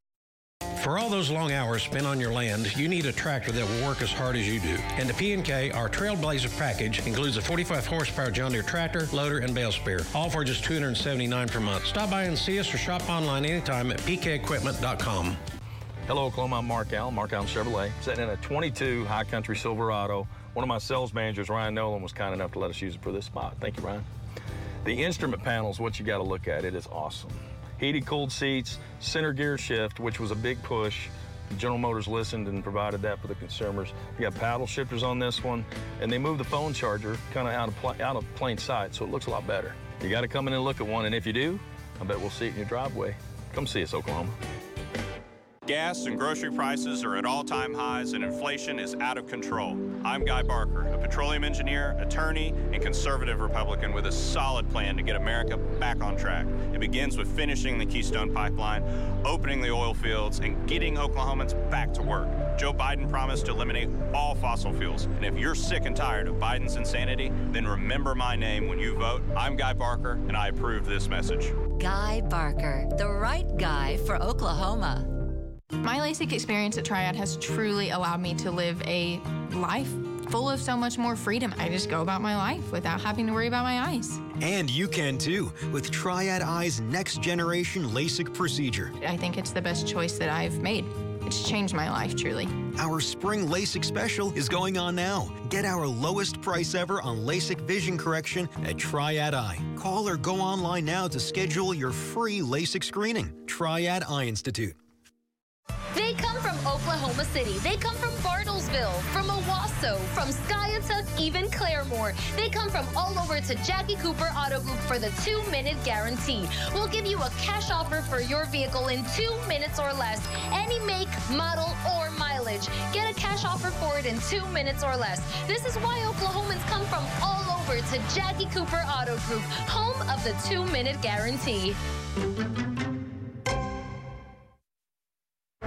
For all those long hours spent on your land, you need a tractor that will work as hard as you do. And the P&K, our Trailblazer package, includes a 45 horsepower John Deere tractor, loader, and bale spear, all for just 279 per month. Stop by and see us or shop online anytime at pkequipment.com. Hello, Oklahoma. I'm Mark Allen, Mark Allen Chevrolet, sitting in a 22 High Country Silverado. One of my sales managers, Ryan Nolan, was kind enough to let us use it for this spot. Thank you, Ryan. The instrument panel is what you got to look at. It is awesome heated cooled seats, center gear shift, which was a big push. General Motors listened and provided that for the consumers. You got paddle shifters on this one, and they moved the phone charger kind of out of out of plain sight, so it looks a lot better. You got to come in and look at one, and if you do, I bet we'll see it in your driveway. Come see us, Oklahoma. Gas and grocery prices are at all-time highs and inflation is out of control. I'm Guy Barker, a petroleum engineer, attorney, and conservative Republican with a solid plan to get America back on track. It begins with finishing the Keystone Pipeline, opening the oil fields, and getting Oklahomans back to work. Joe Biden promised to eliminate all fossil fuels. And if you're sick and tired of Biden's insanity, then remember my name when you vote. I'm Guy Barker, and I approve this message. Guy Barker, the right guy for Oklahoma. My LASIK experience at Triad has truly allowed me to live a life full of so much more freedom. I just go about my life without having to worry about my eyes. And you can too with Triad Eye's next generation LASIK procedure. I think it's the best choice that I've made. It's changed my life, truly. Our spring LASIK special is going on now. Get our lowest price ever on LASIK vision correction at Triad Eye. Call or go online now to schedule your free LASIK screening. Triad Eye Institute. They come from Oklahoma City. They come from Bartlesville, from Owasso, from Skiatook, even Claremore. They come from all over to Jackie Cooper Auto Group for the two minute guarantee. We'll give you a cash offer for your vehicle in two minutes or less. Any make, model, or mileage. Get a cash offer for it in two minutes or less. This is why Oklahomans come from all over to Jackie Cooper Auto Group, home of the two minute guarantee.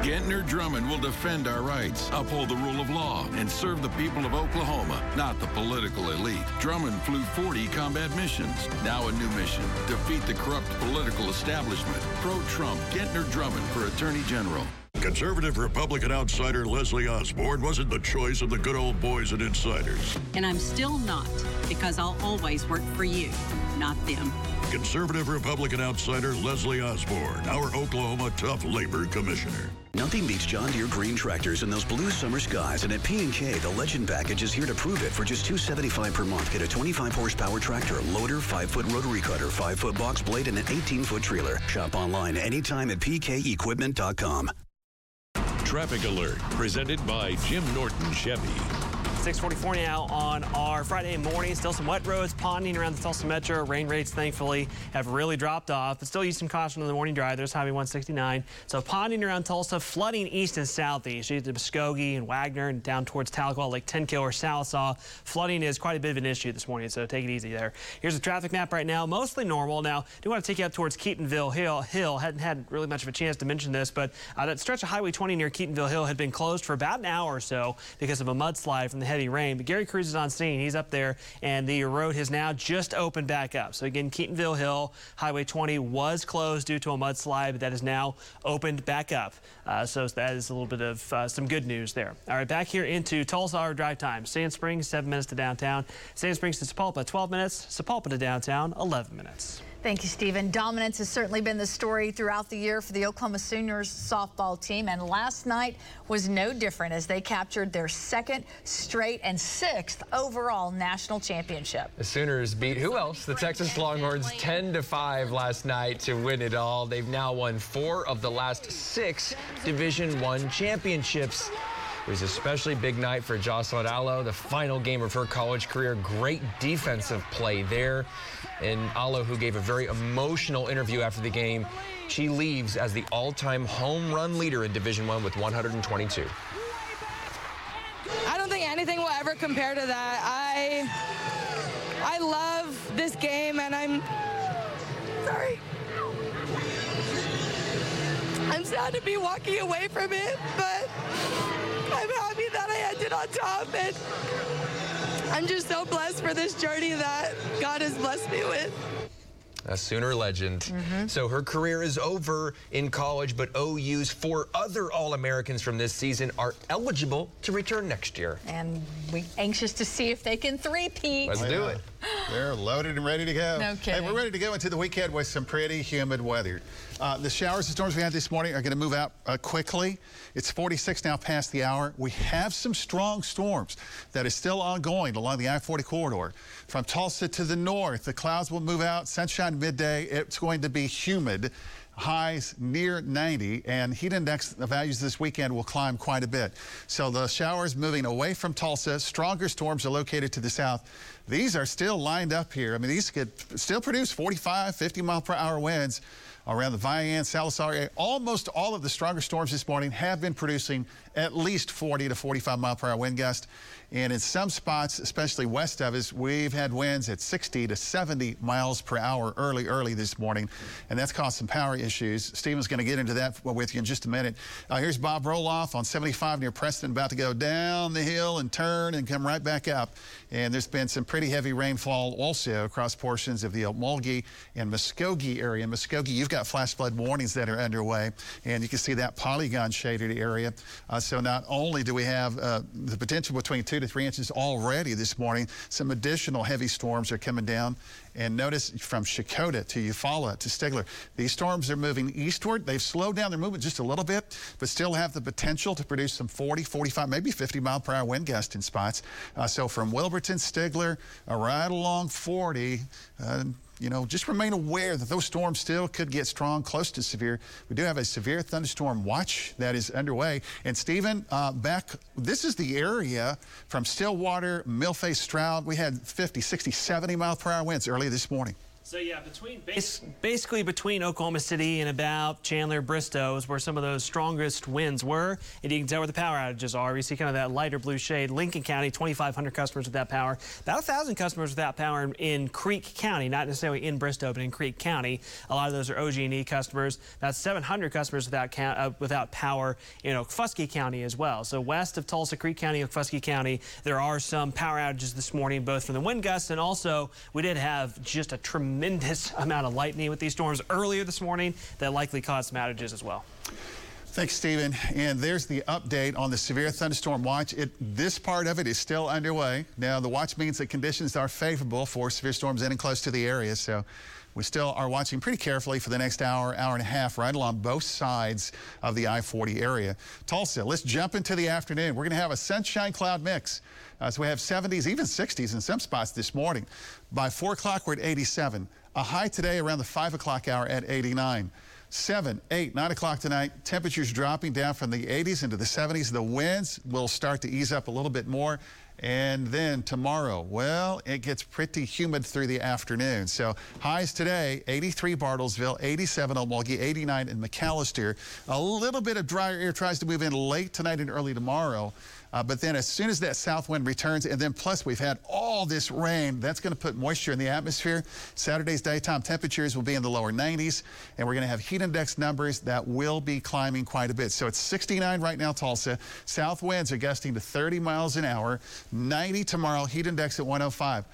Gentner Drummond will defend our rights, uphold the rule of law, and serve the people of Oklahoma, not the political elite. Drummond flew 40 combat missions. Now a new mission defeat the corrupt political establishment. Pro Trump, Gentner Drummond for Attorney General. Conservative Republican outsider Leslie Osborn wasn't the choice of the good old boys and insiders. And I'm still not, because I'll always work for you, not them. Conservative Republican outsider Leslie Osborn, our Oklahoma tough labor commissioner. Nothing beats John Deere green tractors in those blue summer skies, and at P&K, the Legend package is here to prove it for just 275 per month. Get a 25 horsepower tractor, loader, 5-foot rotary cutter, 5-foot box blade, and an 18-foot trailer. Shop online anytime at pkequipment.com. Traffic alert presented by Jim Norton Chevy. 644 now on our Friday morning. Still some wet roads ponding around the Tulsa Metro. Rain rates, thankfully, have really dropped off, but still use some caution on the morning drive. There's Highway 169. So ponding around Tulsa, flooding east and southeast. You to Muskogee and Wagoner and down towards Tahlequah, Lake Tenkiller Sallisaw. Flooding is quite a bit of an issue this morning, so take it easy there. Here's the traffic map right now. Mostly normal. Now, do want to take you up towards Keetonville Hill. Hill hadn't had really much of a chance to mention this, but uh, that stretch of Highway 20 near Keetonville Hill had been closed for about an hour or so because of a mudslide from the heavy rain. But Gary Cruz is on scene. He's up there, and the road has now just opened back up. So again, Keetonville Hill, Highway 20 was closed due to a mudslide, but that is now opened back up. Uh, so that is a little bit of uh, some good news there. All right, back here into Tulsa, our drive time. Sand Springs, 7 minutes to downtown. Sand Springs to Sapulpa, 12 minutes. Sapulpa to downtown, 11 minutes. Thank you, Stephen. Dominance has certainly been the story throughout the year for the Oklahoma Sooners softball team, and last night was no different as they captured their second straight and sixth overall national championship. The Sooners beat who else? The Texas Longhorns 10 to 5 last night to win it all. They've now won four of the last six Division One championships. It was especially big night for Jocelyn Alo, the final game of her college career. Great defensive play there. And Alo, who gave a very emotional interview after the game, she leaves as the all-time home run leader in Division One with 122. I don't think anything will ever compare to that. I I love this game and I'm sorry. I'm sad to be walking away from it, but on top and I'm just so blessed for this journey that God has blessed me with. A Sooner legend. Mm-hmm. So her career is over in college, but OU's four other All-Americans from this season are eligible to return next year. And we're anxious to see if they can three-peat. Let's do it. They're loaded and ready to go. No kidding. Hey, we're ready to go into the weekend with some pretty humid weather. Uh, the showers and storms we had this morning are going to move out uh, quickly. It's 46 now past the hour. We have some strong storms that is still ongoing along the I-40 corridor. From Tulsa to the north, the clouds will move out. Sunshine midday. It's going to be humid highs near 90, and heat index values this weekend will climb quite a bit. So the showers moving away from Tulsa. Stronger storms are located to the south. These are still lined up here. I mean, these could still produce 45, 50 mile per hour winds around the Vian, Sallisaw area. Almost all of the stronger storms this morning have been producing at least 40 to 45 mile per hour wind gust. And in some spots, especially west of us, we've had winds at 60 to 70 miles per hour early, early this morning. And that's caused some power issues. Stephen's going to get into that with you in just a minute. Uh, here's Bob Roloff on 75 near Preston, about to go down the hill and turn and come right back up. And there's been some pretty heavy rainfall also across portions of the Okmulgee and Muskogee area. Muskogee, you've got flash flood warnings that are underway, and you can see that polygon shaded area. Uh, so not only do we have uh, the potential between two to three inches already this morning, some additional heavy storms are coming down. And notice from Checotah to Eufaula to Stigler, these storms are moving eastward. They've slowed down their movement just a little bit, but still have the potential to produce some 40, 45, maybe 50 mile per hour wind gust in spots. Uh, so from Wilburton, Stigler, uh, right along 40, uh, you know, just remain aware that those storms still could get strong, close to severe. We do have a severe thunderstorm watch that is underway. And Stephen, uh, back, this is the area from Stillwater, Millface, Stroud. We had 50, 60, 70 mile per hour winds early this morning. So yeah, between bas basically between Oklahoma City and about Chandler, Bristow is where some of those strongest winds were. And you can tell where the power outages are. We see kind of that lighter blue shade. Lincoln County, 2,500 customers without that power. About 1,000 customers without power in, in, Creek County, not necessarily in Bristow, but in Creek County. A lot of those are OG&E customers. About 700 customers without uh, without power in Okfuskee County as well. So west of Tulsa, Creek County, Okfuskee County, there are some power outages this morning, both from the wind gusts and also we did have just a tremendous tremendous amount of lightning with these storms earlier this morning that likely caused some outages as well. Thanks, Stephen. And there's the update on the severe thunderstorm watch. It, this part of it is still underway. Now, the watch means that conditions are favorable for severe storms in and close to the area. So we still are watching pretty carefully for the next hour, hour and a half, right along both sides of the I-40 area. Tulsa, let's jump into the afternoon. We're going to have a sunshine cloud mix. Uh, so we have 70s, even 60s in some spots this morning. By 4 o'clock, we're at 87. A high today around the 5 o'clock hour at 89. 7, 8, 9 o'clock tonight, temperatures dropping down from the 80s into the 70s. The winds will start to ease up a little bit more. And then tomorrow, well, it gets pretty humid through the afternoon. So highs today, 83 Bartlesville, 87 Okmulgee, 89 in McAlester. A little bit of drier air tries to move in late tonight and early tomorrow. Uh, but then as soon as that south wind returns, and then plus we've had all this rain, that's going to put moisture in the atmosphere. Saturday's daytime temperatures will be in the lower 90s, and we're going to have heat index numbers that will be climbing quite a bit. So it's 69 right now, Tulsa. South winds are gusting to 30 miles an hour. 90 tomorrow, heat index at 105.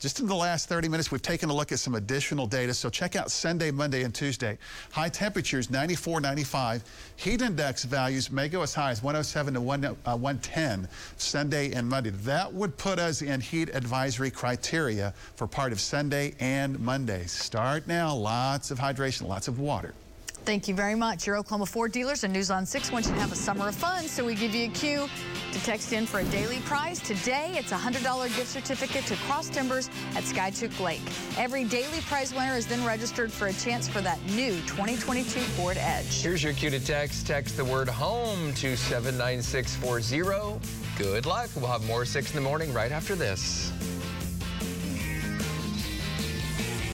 Just in the last 30 minutes, we've taken a look at some additional data. So check out Sunday, Monday, and Tuesday. High temperatures 94, 95. Heat index values may go as high as 107 to 1, uh, 110 Sunday and Monday. That would put us in heat advisory criteria for part of Sunday and Monday. Start now. Lots of hydration, lots of water. Thank you very much. Your Oklahoma Ford dealers and News on 6 want you to have a summer of fun, so we give you a cue to text in for a daily prize. Today, it's a $100 gift certificate to Cross Timbers at Skiatook Lake. Every daily prize winner is then registered for a chance for that new 2022 Ford Edge. Here's your cue to text. Text the word home to 79640. Good luck. We'll have more 6 in the morning right after this.